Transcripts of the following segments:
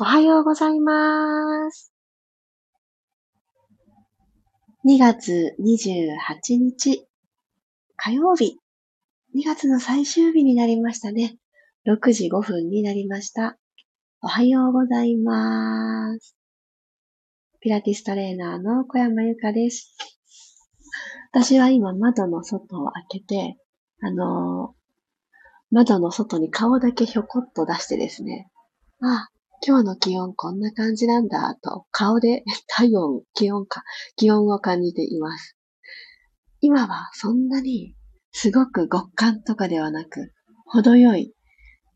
おはようございます。2月28日火曜日。2月の最終日になりましたね。6時5分になりました。おはようございます。ピラティストレーナーの小山由かです。私は今窓の外を開けて、あの、窓の外に顔だけひょこっと出してですね、あ、今日の気温こんな感じなんだと顔で 体温、気温か、気温を感じています。今はそんなにすごく極寒とかではなく、程よい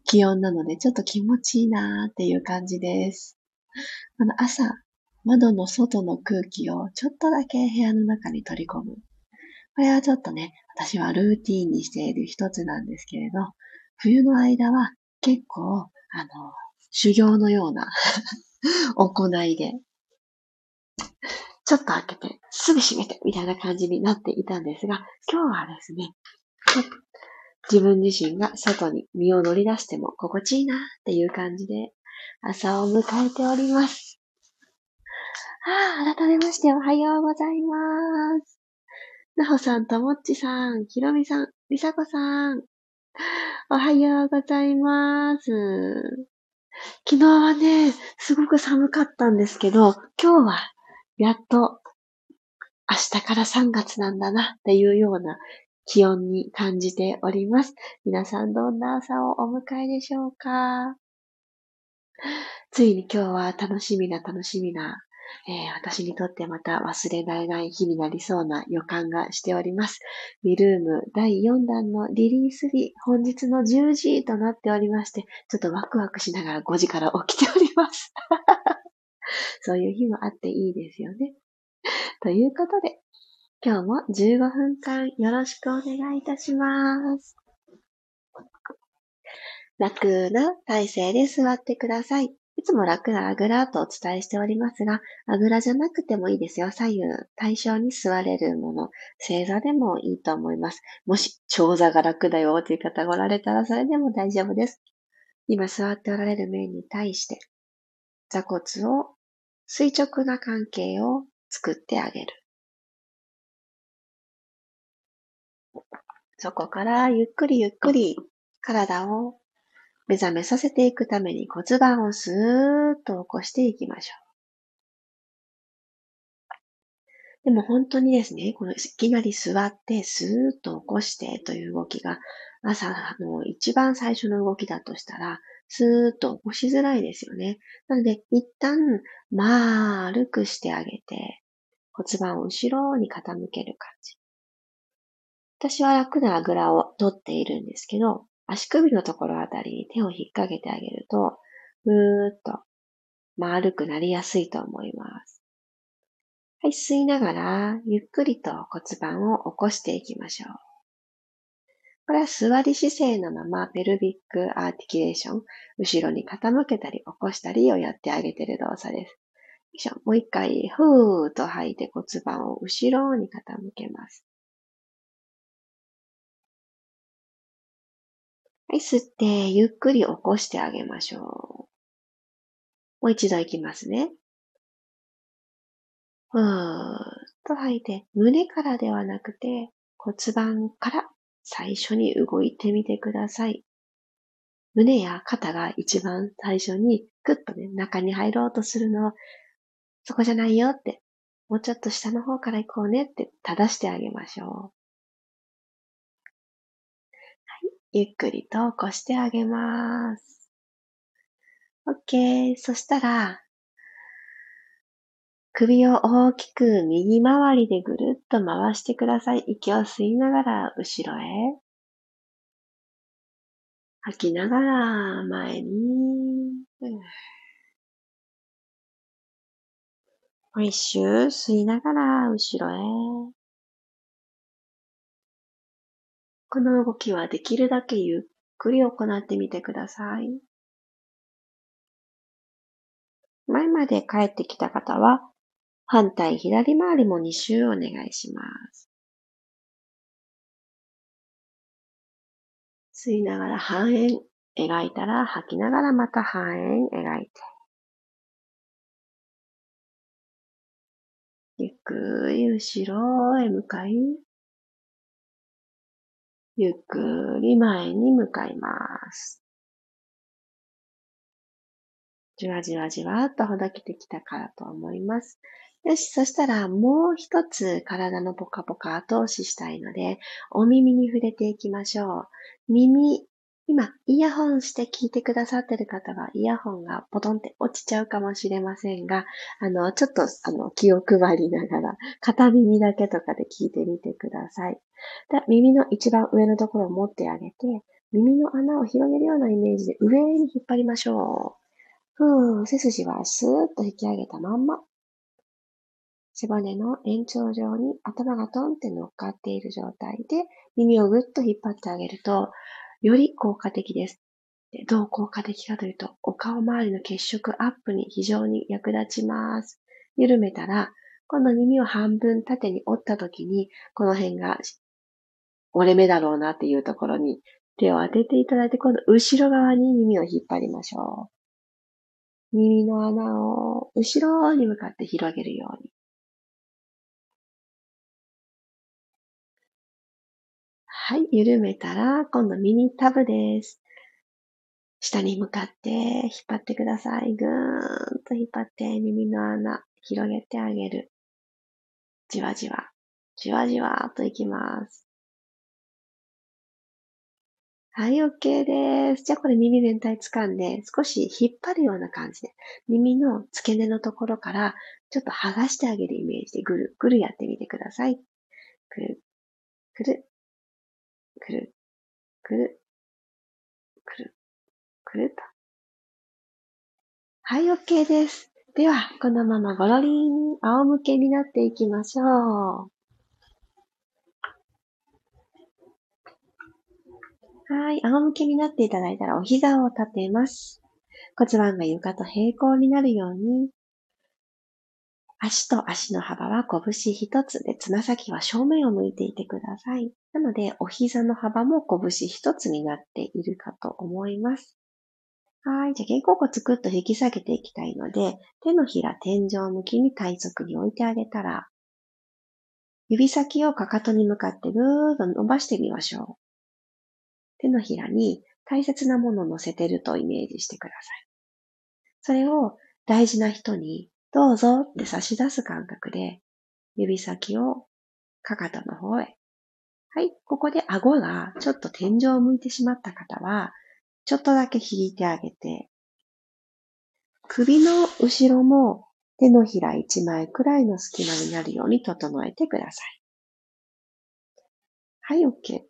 気温なのでちょっと気持ちいいなーっていう感じです。あの朝、窓の外の空気をちょっとだけ部屋の中に取り込む。これはちょっとね、私はルーティーンにしている一つなんですけれど、冬の間は結構、あの、修行のような 行いで、ちょっと開けて、すぐ閉めて、みたいな感じになっていたんですが、今日はですね、自分自身が外に身を乗り出しても心地いいなっていう感じで朝を迎えております。ああ、改めましておはようございます。なほさん、ともっちさん、ひろみさん、りさこさん、おはようございます。昨日はね、すごく寒かったんですけど、今日はやっと明日から3月なんだなっていうような気温に感じております。皆さんどんな朝をお迎えでしょうか？ついに今日は楽しみな楽しみな、えー、私にとってまた忘れられない日になりそうな予感がしております。ミルーム第4弾のリリース日、本日の10時となっておりまして、ちょっとワクワクしながら5時から起きております。そういう日もあっていいですよね。ということで、今日も15分間よろしくお願いいたします。楽な体勢で座ってください。いつも楽なあぐらとお伝えしておりますが、あぐらじゃなくてもいいですよ。左右対称に座れるもの。正座でもいいと思います。もし、長座が楽だよという方がおられたらそれでも大丈夫です。今座っておられる面に対して、座骨を垂直な関係を作ってあげる。そこからゆっくりゆっくり体を目覚めさせていくために骨盤をスーッと起こしていきましょう。でも本当にですね、このいきなり座ってスーッと起こしてという動きが朝の一番最初の動きだとしたら、スーッと起こしづらいですよね。なので、一旦丸くしてあげて、骨盤を後ろに傾ける感じ。私は楽なあぐらを取っているんですけど、足首のところあたりに手を引っ掛けてあげると、ふーっと丸くなりやすいと思います。はい、吸いながら、ゆっくりと骨盤を起こしていきましょう。これは座り姿勢のままペルビックアーティキュレーション、後ろに傾けたり起こしたりをやってあげている動作です。もう一回、ふーっと吐いて骨盤を後ろに傾けます。はい、吸って、ゆっくり起こしてあげましょう。もう一度いきますね。ふーっと吐いて、胸からではなくて骨盤から最初に動いてみてください。胸や肩が一番最初にグッとね、中に入ろうとするのを、そこじゃないよって、もうちょっと下の方から行こうねって正してあげましょうゆっくりと起こしてあげます。OK。そしたら、首を大きく右回りでぐるっと回してください。息を吸いながら後ろへ。吐きながら前に。一周吸いながら後ろへ。この動きはできるだけゆっくり行ってみてください。前まで帰ってきた方は、反対左回りも2周お願いします。吸いながら半円、描いたら吐きながらまた半円描いて。ゆっくり後ろへ向かい、ゆっくり前に向かいます。じわじわじわっとほどけてきたからと思います。よし、そしたらもう一つ体のポカポカ後押ししたいので、お耳に触れていきましょう。耳、今、イヤホンして聞いてくださってる方は、イヤホンがポトンって落ちちゃうかもしれませんが、あの、ちょっと、あの、気を配りながら、片耳だけとかで聞いてみてください。で耳の一番上のところを持ってあげて、耳の穴を広げるようなイメージで上に引っ張りましょう。ふー、背筋はスーッと引き上げたまんま。背骨の延長上に頭がトンって乗っかっている状態で耳をぐっと引っ張ってあげると、より効果的です。でどう効果的かというと、お顔周りの血色アップに非常に役立ちます。緩めたら、今度耳を半分縦に折った時に、この辺が折れ目だろうなっていうところに手を当てていただいて、今度後ろ側に耳を引っ張りましょう。耳の穴を後ろに向かって広げるように。はい、緩めたら、今度ミニタブです。下に向かって引っ張ってください。ぐーんと引っ張って耳の穴広げてあげる。じわじわ、じわじわといきます。はい、OK です。じゃあこれ耳全体掴んで少し引っ張るような感じで耳の付け根のところからちょっと剥がしてあげるイメージでぐるぐるやってみてください。くる、くる、くる、くる、くる、くると。はい、OK です。では、このままゴロリン、仰向けになっていきましょう。はい、仰向けになっていただいたらお膝を立てます。骨盤が床と平行になるように、足と足の幅は拳一つで、つま先は正面を向いていてください。なので、お膝の幅も拳一つになっているかと思います。はい。じゃあ、肩甲骨ぐっと引き下げていきたいので、手のひら天井向きに体側に置いてあげたら、指先をかかとに向かってぐーっと伸ばしてみましょう。手のひらに大切なものを乗せてるとイメージしてください。それを大事な人にどうぞって差し出す感覚で、指先をかかとの方へ。はい。ここで顎がちょっと天井を向いてしまった方は、ちょっとだけ引いてあげて、首の後ろも手のひら一枚くらいの隙間になるように整えてください。はい、OK。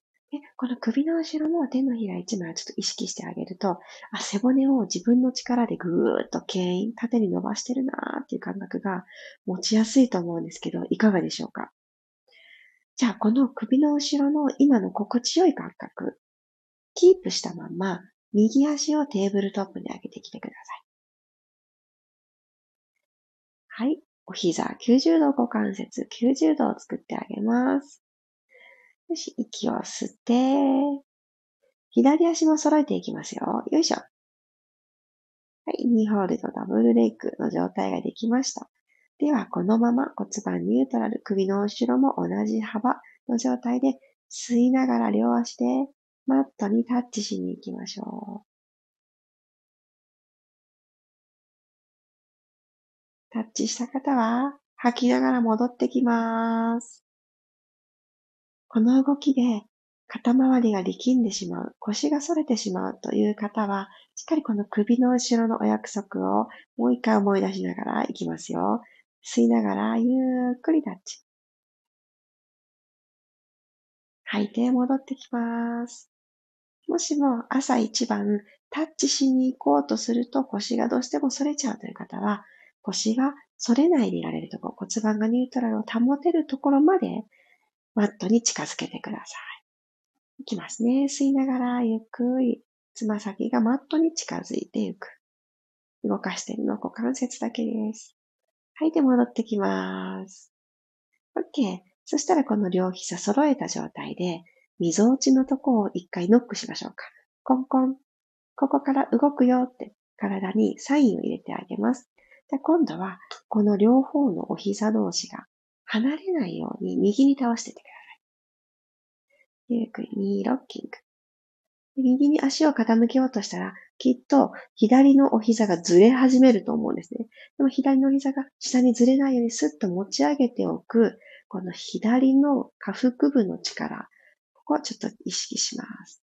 この首の後ろの手のひら一枚をちょっと意識してあげると、あ、背骨を自分の力でぐーっと牽引、縦に伸ばしてるなーっていう感覚が持ちやすいと思うんですけど、いかがでしょうか？じゃあ、この首の後ろの今の心地よい感覚、キープしたまま、右足をテーブルトップに上げてきてください。はい。お膝90度股関節90度を作ってあげます。よし、息を吸って、左足も揃えていきますよ。よいしょ。はい、2ホールドダブルレイクの状態ができました。では、このまま骨盤ニュートラル、首の後ろも同じ幅の状態で吸いながら両足でマットにタッチしに行きましょう。タッチした方は吐きながら戻ってきます。この動きで肩周りが力んでしまう、腰が反れてしまうという方は、しっかりこの首の後ろのお約束をもう一回思い出しながらいきますよ。吸いながらゆっくりタッチ。吐いて戻ってきます。もしも朝一番タッチしに行こうとすると腰がどうしても反れちゃうという方は、腰が反れないでいられるところ、骨盤がニュートラルを保てるところまでマットに近づけてください。いきますね。吸いながらゆっくりつま先がマットに近づいていく。動かしているのは股関節だけです。はい、で戻ってきます。OK。そしたらこの両膝揃えた状態で、溝落ちのとこを一回ノックしましょうか。コンコン。ここから動くよって体にサインを入れてあげます。で今度は、この両方のお膝同士が離れないように右に倒しててください。ゆっくりニーロッキング。右に足を傾けようとしたら、きっと左のお膝がずれ始めると思うんですね。でも左のお膝が下にずれないようにスッと持ち上げておく、この左の下腹部の力、ここをちょっと意識します。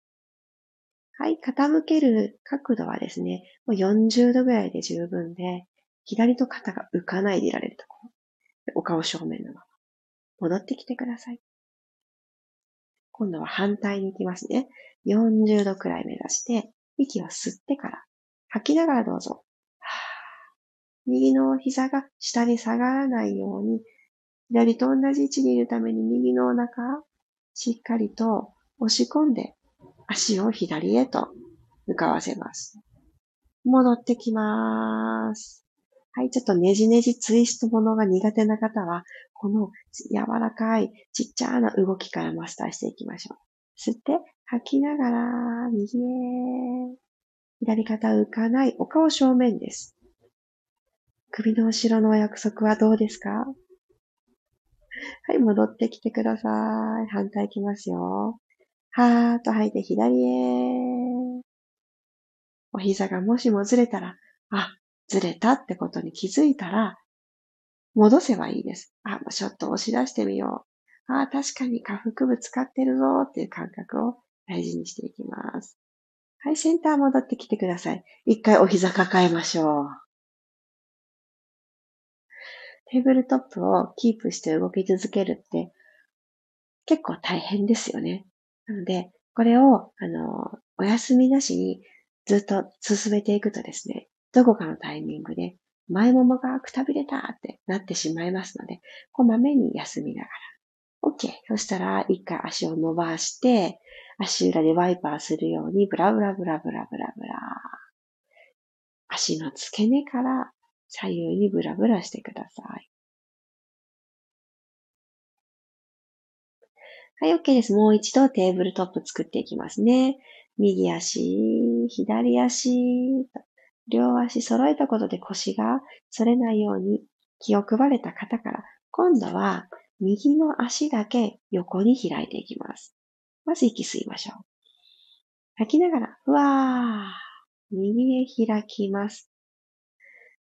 はい、傾ける角度はですね、もう40度ぐらいで十分で、左と肩が浮かないでいられるところ。お顔正面のまま。戻ってきてください。今度は反対に行きますね。40度くらい目指して、息を吸ってから、吐きながらどうぞ。右の膝が下に下がらないように、左と同じ位置にいるために右のお腹、しっかりと押し込んで、足を左へと向かわせます。戻ってきまーす。はい、ちょっとねじねじツイストものが苦手な方は、この柔らかいちっちゃな動きからマスターしていきましょう。吸って、吐きながら、右へ。左肩浮かない、お顔正面です。首の後ろのお約束はどうですか？はい、戻ってきてください。反対いきますよ。はーっと吐いて左へ。お膝がもしもずれたら、あ、ずれたってことに気づいたら、戻せばいいです。あ、もうちょっと押し出してみよう。あ、確かに下腹部使ってるぞっていう感覚を大事にしていきます。はい、センター戻ってきてください。一回お膝抱えましょう。テーブルトップをキープして動き続けるって結構大変ですよね。なので、これを、あの、お休みなしにずっと進めていくとですね、どこかのタイミングで前ももがくたびれたってなってしまいますので、こまめに休みながら。OK。そしたら、一回足を伸ばして、足裏でワイパーするように、ブラブラブラブラブラブラ。足の付け根から左右にブラブラしてください。はい、OK です。もう一度テーブルトップ作っていきますね。右足、左足、両足揃えたことで腰が反れないように気を配れた方から、今度は右の足だけ横に開いていきます。まず息吸いましょう。吐きながら、ふわー、右へ開きます。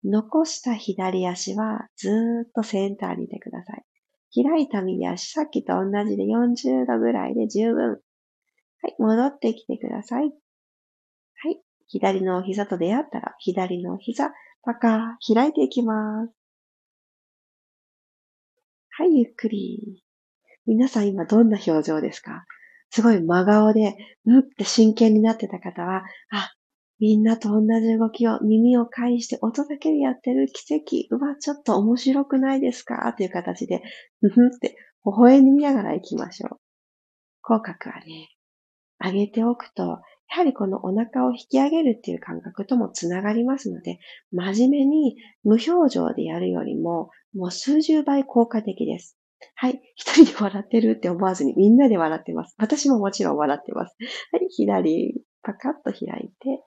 残した左足はずーっとセンターにいてください。開いた右足、さっきと同じで40度ぐらいで十分。はい、戻ってきてください。はい、左の膝と出会ったら、左の膝、パカー、開いていきます。はい、ゆっくり。皆さん今どんな表情ですか？すごい真顔で、うんって真剣になってた方は、あ、みんなと同じ動きを耳を介して音だけでやってる奇跡。うわ、ちょっと面白くないですか？という形で、ふふって微笑みながら行きましょう。口角はね、上げておくと、やはりこのお腹を引き上げるっていう感覚ともつながりますので、真面目に無表情でやるよりも、もう数十倍効果的です。はい。一人で笑ってるって思わずにみんなで笑ってます。私ももちろん笑ってます。はい。左、パカッと開いて、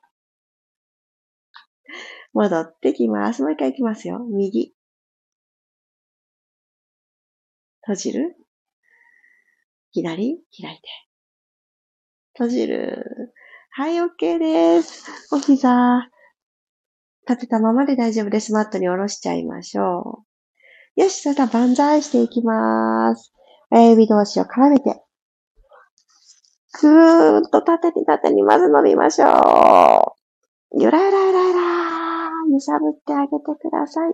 戻ってきます。もう一回いきますよ。右。閉じる。左、開いて。閉じる。はい、OK です。お膝、立てたままで大丈夫です。マットに下ろしちゃいましょう。よし、そしたら万歳していきます。親指同士を絡めて。ぐーっと縦に縦にまず伸びましょう。ゆらゆらゆらゆら。揺さぶってあげてください。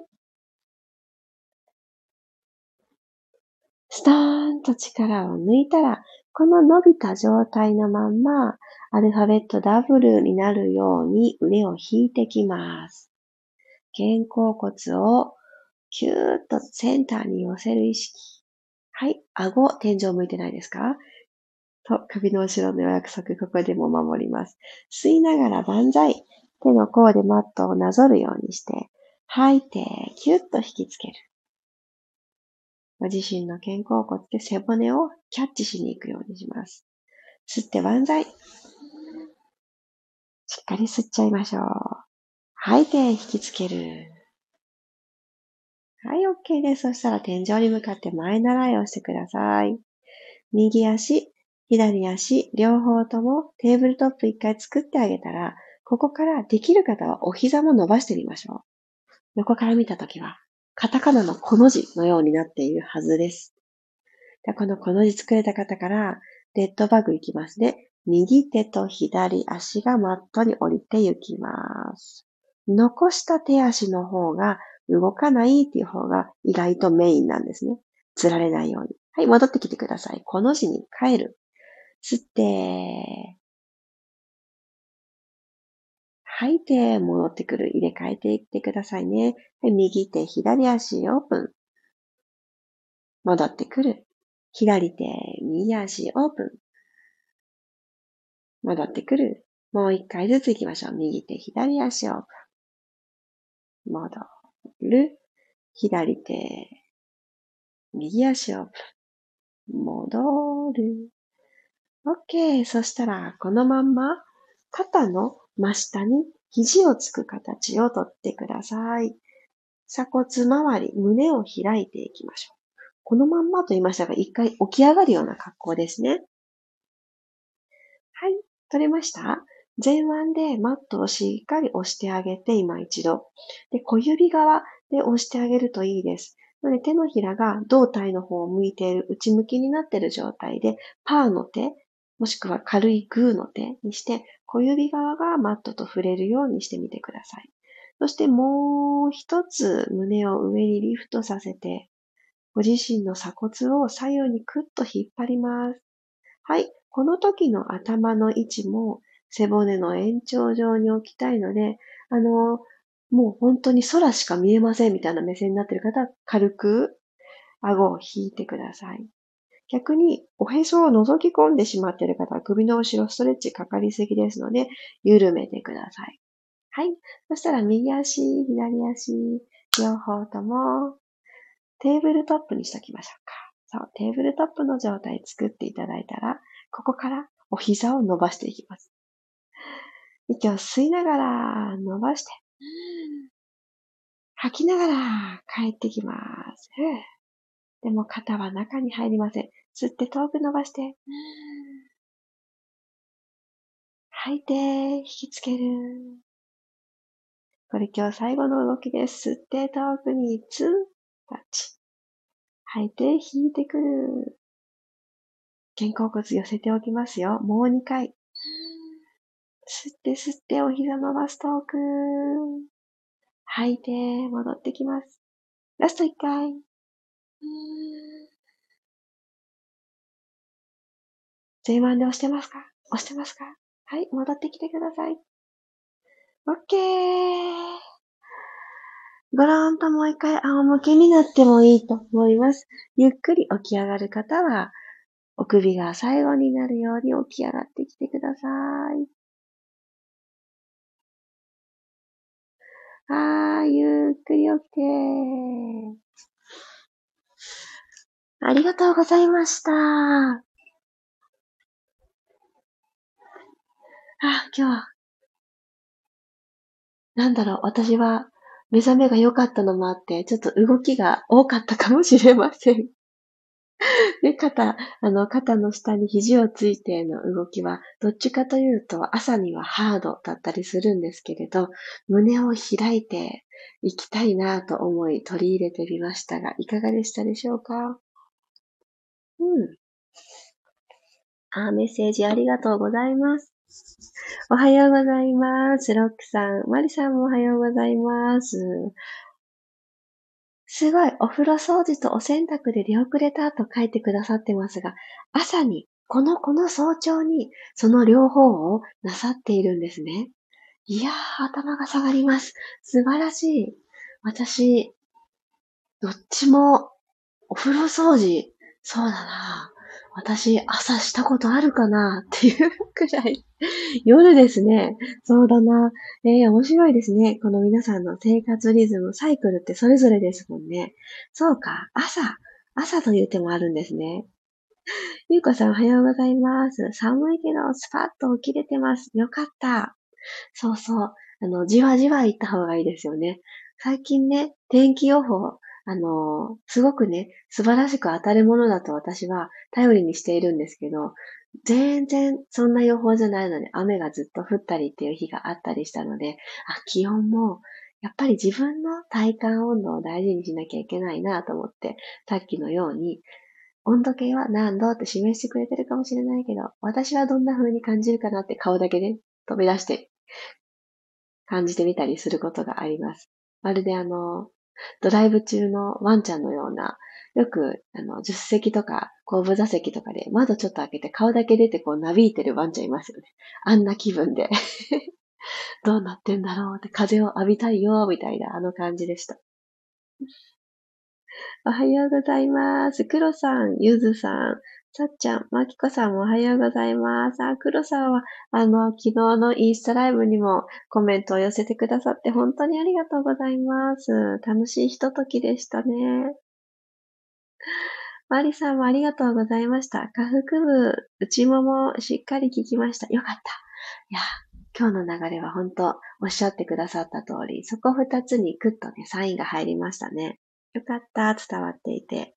ストーンと力を抜いたら、この伸びた状態のまんま、アルファベット W になるように腕を引いてきます。肩甲骨をキューッとセンターに寄せる意識。はい。顎、天井向いてないですか？と、首の後ろのお約束、ここでも守ります。吸いながら万歳。手の甲でマットをなぞるようにして、吐いて、キュッと引きつける。ご自身の肩甲骨で背骨をキャッチしに行くようにします。吸って万歳。しっかり吸っちゃいましょう。吐いて引きつける。はい、OK です。そしたら天井に向かって前習いをしてください。右足、左足、両方ともテーブルトップ一回作ってあげたら、ここからできる方はお膝も伸ばしてみましょう。横から見たときは、カタカナのこの字のようになっているはずです。でこのこの字作れた方から、デッドバグいきますね。右手と左足がマットに降りていきます。残した手足の方が動かないっていう方が意外とメインなんですね。釣られないように。はい、戻ってきてください。この字に帰る。吸って、吐いて戻ってくる。入れ替えていってくださいね。はい、右手、左足オープン。戻ってくる。左手、右足オープン。戻ってくる。もう一回ずつ行きましょう。右手、左足オープン。戻る。左手、右足オープン。戻る。OK。そしたら、このまんま、肩の真下に肘をつく形をとってください。鎖骨周り、胸を開いていきましょう。このまんまと言いましたが、一回起き上がるような格好ですね。はい。取れました？前腕でマットをしっかり押してあげて、今一度。で、小指側で押してあげるといいです。なので手のひらが胴体の方を向いている、内向きになっている状態で、パーの手、もしくは軽いグーの手にして、小指側がマットと触れるようにしてみてください。そしてもう一つ胸を上にリフトさせて、ご自身の鎖骨を左右にクッと引っ張ります。はい。この時の頭の位置も背骨の延長上に置きたいので、あの、もう本当に空しか見えませんみたいな目線になっている方は軽く顎を引いてください。逆に、おへそを覗き込んでしまっている方は首の後ろストレッチかかりすぎですので、緩めてください。はい。そしたら右足、左足、両方ともテーブルトップにしときましょうか。そう、テーブルトップの状態作っていただいたら、ここからお膝を伸ばしていきます。息を吸いながら伸ばして、吐きながら帰ってきます。でも肩は中に入りません。吸って遠く伸ばして。吐いて、引きつける。これ今日最後の動きです。吸って遠くにツン、タッチ。吐いて、引いてくる。肩甲骨寄せておきますよ。もう2回。吸って吸ってお膝伸ばす遠く。吐いて、戻ってきます。ラスト1回。前腕で押してますか？押してますか？はい、戻ってきてください。OK! ごろんともう一回仰向けになってもいいと思います。ゆっくり起き上がる方は、お首が最後になるように起き上がってきてください。あー、ゆっくり起きてありがとうございました。あ、今日は、なんだろう、私は目覚めが良かったのもあって、ちょっと動きが多かったかもしれません。で、肩、あの、肩の下に肘をついての動きは、どっちかというと朝にはハードだったりするんですけれど、胸を開いていきたいなと思い取り入れてみましたが、いかがでしたでしょうか？うん。あ、メッセージありがとうございます。おはようございます。ロックさん。マリさんもおはようございます。すごい、お風呂掃除とお洗濯で出遅れたと書いてくださってますが、朝に、この、この早朝に、その両方をなさっているんですね。いやー、頭が下がります。素晴らしい。私、どっちも、お風呂掃除、そうだな。私、朝したことあるかなっていうくらい。夜ですね。そうだな。えー、面白いですね。この皆さんの生活リズム、サイクルってそれぞれですもんね。そうか。朝。朝という手もあるんですね。ゆうこさんおはようございます。寒いけどスパッと起きれてます。よかった。そうそう。あの、じわじわ行った方がいいですよね。最近ね、天気予報あの、すごくね、素晴らしく当たるものだと私は頼りにしているんですけど、全然そんな予報じゃないので、雨がずっと降ったりっていう日があったりしたので、あ、気温も、やっぱり自分の体感温度を大事にしなきゃいけないなと思って、さっきのように、温度計は何度って示してくれてるかもしれないけど、私はどんな風に感じるかなって顔だけで飛び出して感じてみたりすることがあります。まるであの、ドライブ中のワンちゃんのような、よく、あの、助手席とか後部座席とかで窓ちょっと開けて顔だけ出てこうなびいてるワンちゃんいますよね。あんな気分で どうなってんだろうって風を浴びたいよ、みたいなあの感じでした。おはようございます。黒さん、ゆずさん、さっちゃん、まきこさんもおはようございます。あ、黒さんは、あの、昨日のインスタライブにもコメントを寄せてくださって本当にありがとうございます。楽しいひとときでしたね。マリさんもありがとうございました。下腹部、内ももしっかり聞きました。よかった。いや、今日の流れは本当おっしゃってくださった通り、そこ二つにクッとね、サインが入りましたね。よかった。伝わっていて。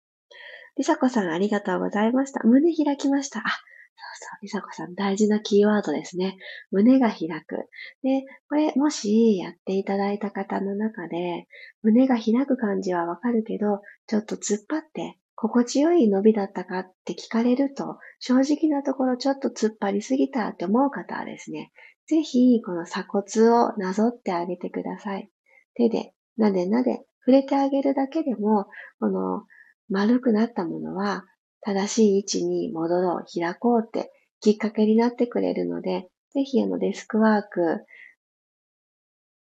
りさこさんありがとうございました。胸開きました。あ、そうそう、りさこさん大事なキーワードですね。胸が開く。で、これもしやっていただいた方の中で、胸が開く感じはわかるけど、ちょっと突っ張って心地よい伸びだったかって聞かれると、正直なところちょっと突っ張りすぎたって思う方はですね、ぜひこの鎖骨をなぞってあげてください。手でなでなで触れてあげるだけでも、この丸くなったものは正しい位置に戻ろう、開こうってきっかけになってくれるので、ぜひあのデスクワーク、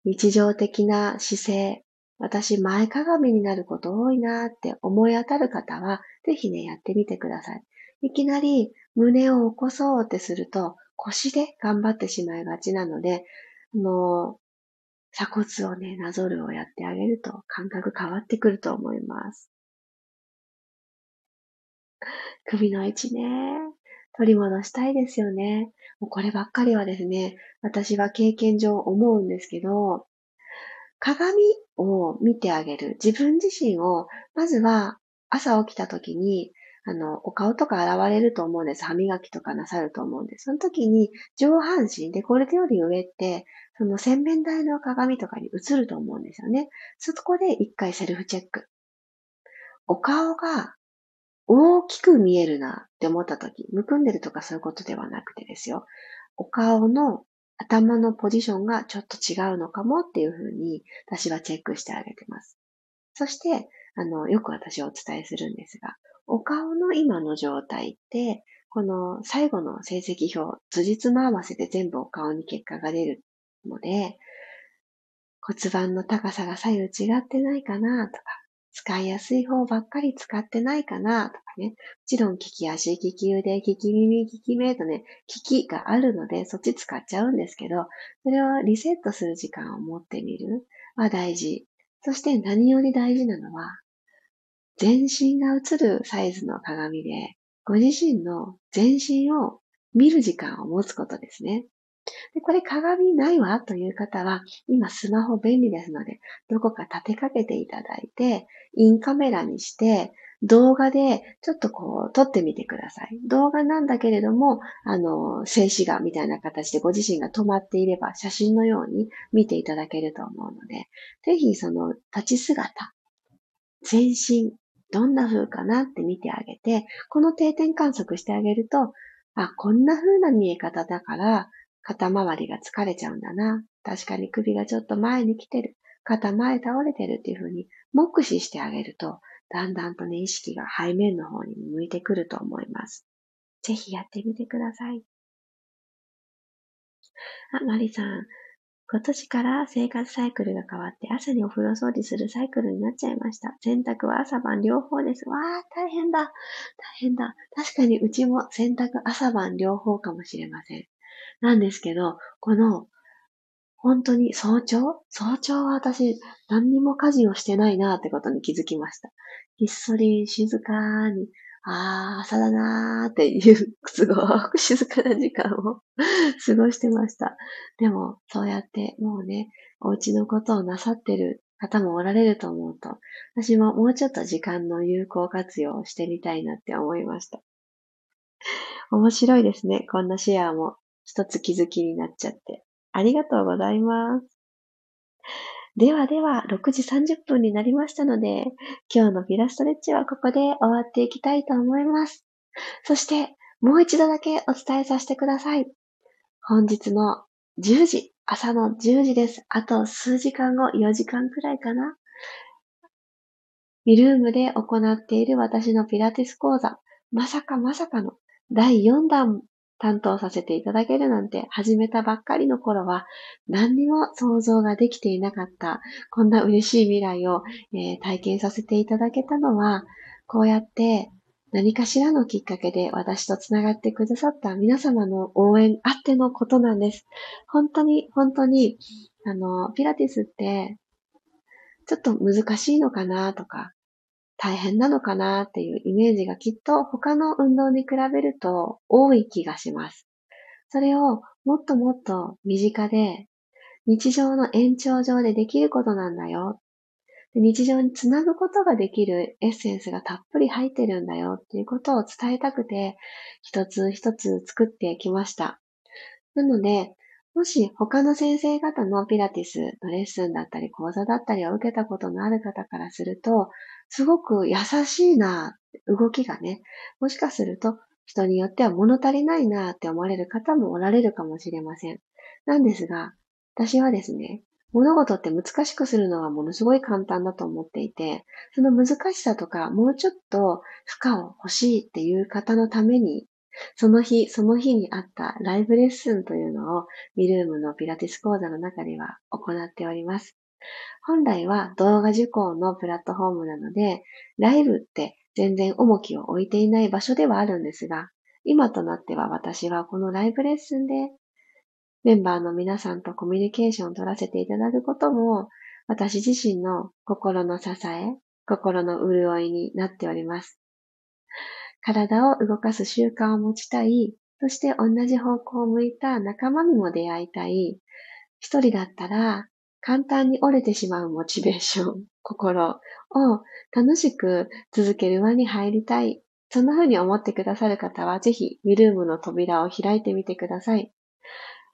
日常的な姿勢、私前かがみになること多いなって思い当たる方は、ぜひね、やってみてください。いきなり胸を起こそうってすると腰で頑張ってしまいがちなので、あの、鎖骨をね、なぞるをやってあげると感覚変わってくると思います。首の位置ね。取り戻したいですよね。もうこればっかりはですね、私は経験上思うんですけど、鏡を見てあげる。自分自身を、まずは朝起きた時に、あの、お顔とか現れると思うんです。歯磨きとかなさると思うんです。その時に上半身でこれより上って、その洗面台の鏡とかに映ると思うんですよね。そこで一回セルフチェック。お顔が大きく見えるなって思った時、むくんでるとかそういうことではなくてですよ。お顔の頭のポジションがちょっと違うのかもっていうふうに私はチェックしてあげてます。そして、あの、よく私はお伝えするんですが、お顔の今の状態って、この最後の成績表、辻褄合わせで全部お顔に結果が出るので、骨盤の高さが左右違ってないかなとか、使いやすい方ばっかり使ってないかなとかね。もちろん、利き足、利き腕、利き耳、利き目とね、利きがあるので、そっち使っちゃうんですけど、それをリセットする時間を持ってみるは大事。そして何より大事なのは、全身が映るサイズの鏡で、ご自身の全身を見る時間を持つことですね。で、これ鏡ないわという方は、今スマホ便利ですので、どこか立てかけていただいて、インカメラにして、動画でちょっとこう撮ってみてください。動画なんだけれども、あの、静止画みたいな形でご自身が止まっていれば写真のように見ていただけると思うので、ぜひその立ち姿、全身、どんな風かなって見てあげて、この定点観測してあげると、あ、こんな風な見え方だから、肩周りが疲れちゃうんだな。確かに首がちょっと前に来てる。肩前倒れてるっていう風に目視してあげると、だんだんとね、意識が背面の方に向いてくると思います。ぜひやってみてください。あ、マリさん。今年から生活サイクルが変わって朝にお風呂掃除するサイクルになっちゃいました。洗濯は朝晩両方です。わー、大変だ。大変だ。確かにうちも洗濯朝晩両方かもしれません。なんですけど、この、本当に早朝？早朝は私何にも家事をしてないなってことに気づきました。ひっそり静かに、ああ、朝だなーっていう、すごく静かな時間を 過ごしてました。でも、そうやってもうね、お家のことをなさってる方もおられると思うと、私ももうちょっと時間の有効活用をしてみたいなって思いました。面白いですね。こんなシェアも一つ気づきになっちゃって。ありがとうございます。ではでは、6時30分になりましたので、今日のピラストレッチはここで終わっていきたいと思います。そして、もう一度だけお伝えさせてください。本日の10時、朝の10時です。あと数時間後、4時間くらいかな。ミルームで行っている私のピラティス講座、まさかまさかの第4弾担当させていただけるなんて始めたばっかりの頃は何にも想像ができていなかったこんな嬉しい未来を、えー、体験させていただけたのはこうやって何かしらのきっかけで私とつながってくださった皆様の応援あってのことなんです。本当に、本当に、あの、ピラティスって、ちょっと難しいのかなとか、大変なのかなっていうイメージがきっと他の運動に比べると多い気がします。それをもっともっと身近で日常の延長上でできることなんだよ日常につなぐことができるエッセンスがたっぷり入ってるんだよっていうことを伝えたくて、一つ一つ作ってきました。なので、もし他の先生方のピラティスのレッスンだったり講座だったりを受けたことのある方からすると、すごく優しいな、動きがね、もしかすると人によっては物足りないなって思われる方もおられるかもしれません。なんですが、私はですね、物事って難しくするのはものすごい簡単だと思っていて、その難しさとか、もうちょっと負荷を欲しいっていう方のために、その日、その日にあったライブレッスンというのをミルームのピラティス講座の中では行っております。本来は動画受講のプラットフォームなので、ライブって全然重きを置いていない場所ではあるんですが、今となっては私はこのライブレッスンでメンバーの皆さんとコミュニケーションを取らせていただくことも、私自身の心の支え、心の潤いになっております。体を動かす習慣を持ちたい、そして同じ方向を向いた仲間にも出会いたい。一人だったら簡単に折れてしまうモチベーション、心を楽しく続ける輪に入りたい。そんな風に思ってくださる方は、ぜひ、ミルームの扉を開いてみてください。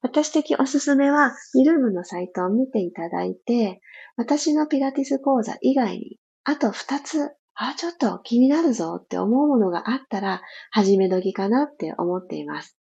私的おすすめは、ミルームのサイトを見ていただいて、私のピラティス講座以外に、あと2つ、あ、ちょっと気になるぞって思うものがあったら、始め時かなって思っています。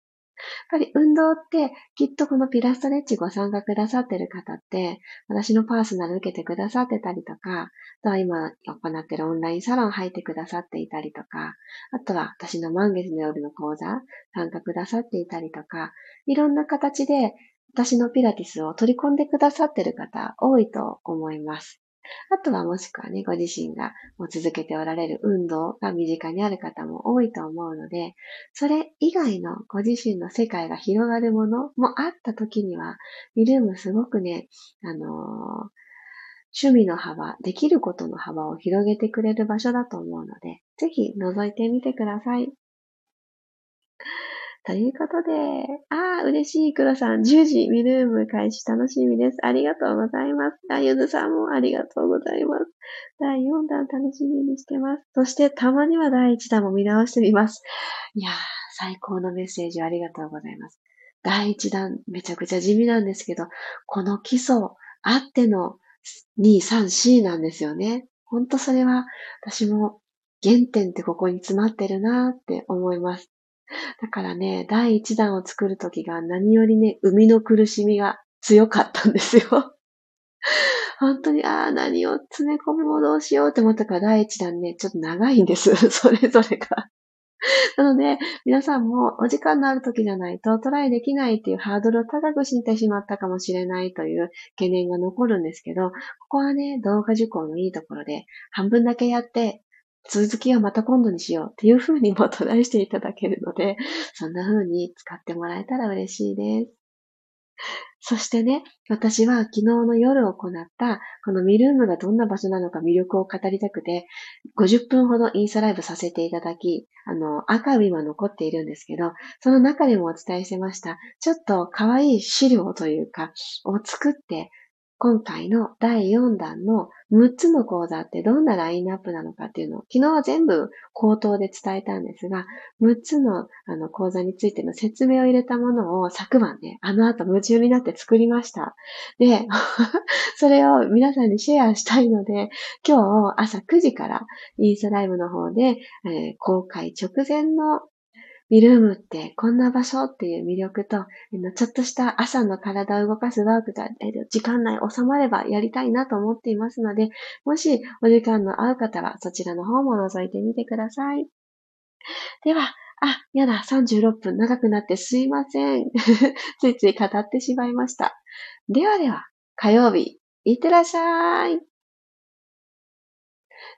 やっぱり運動ってきっとこのピラストレッチご参加くださってる方って私のパーソナル受けてくださってたりとか、あとは今行ってるオンラインサロン入ってくださっていたりとか、あとは私の満月の夜の講座参加くださっていたりとか、いろんな形で私のピラティスを取り込んでくださってる方多いと思います。あとはもしくはね、ご自身がもう続けておられる運動が身近にある方も多いと思うので、それ以外のご自身の世界が広がるものもあった時には、ミルームすごくね、あのー、趣味の幅、できることの幅を広げてくれる場所だと思うので、ぜひ覗いてみてください。ということで、ああ、嬉しい、黒さん。10時、ミルーム開始楽しみです。ありがとうございます。あ、ゆずさんもありがとうございます。第4弾楽しみにしてます。そして、たまには第1弾も見直してみます。いやー、最高のメッセージありがとうございます。第1弾、めちゃくちゃ地味なんですけど、この基礎あっての2、3、C なんですよね。ほんとそれは、私も原点ってここに詰まってるなーって思います。だからね、第一弾を作るときが何よりね、生みの苦しみが強かったんですよ。本当に、ああ、何を詰め込むどうしようって思ったから第一弾ね、ちょっと長いんです。それぞれが。なので、皆さんもお時間のある時じゃないとトライできないっていうハードルを高くしてしまったかもしれないという懸念が残るんですけど、ここはね、動画受講のいいところで、半分だけやって、続きはまた今度にしようっていう風にもトライしていただけるので、そんな風に使ってもらえたら嬉しいです。そしてね、私は昨日の夜行った、このミルームがどんな場所なのか魅力を語りたくて、50分ほどインスタライブさせていただき、あの、アーカイブ今残っているんですけど、その中でもお伝えしてました、ちょっと可愛い資料というか、を作って、今回の第4弾の6つの講座ってどんなラインナップなのかっていうのを昨日は全部口頭で伝えたんですが、6つのあの講座についての説明を入れたものを昨晩ね、あの後夢中になって作りました。で、それを皆さんにシェアしたいので、今日朝9時からインスタライブの方で、えー、公開直前のミルームってこんな場所っていう魅力と、ちょっとした朝の体を動かすワークが時間内収まればやりたいなと思っていますので、もしお時間の合う方はそちらの方も覗いてみてください。では、あ、やだ、36分長くなってすいません。ついつい語ってしまいました。ではでは、火曜日、いってらっしゃい。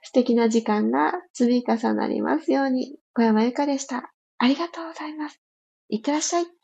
素敵な時間が積み重なりますように、小山由かでした。ありがとうございます。いってらっしゃい。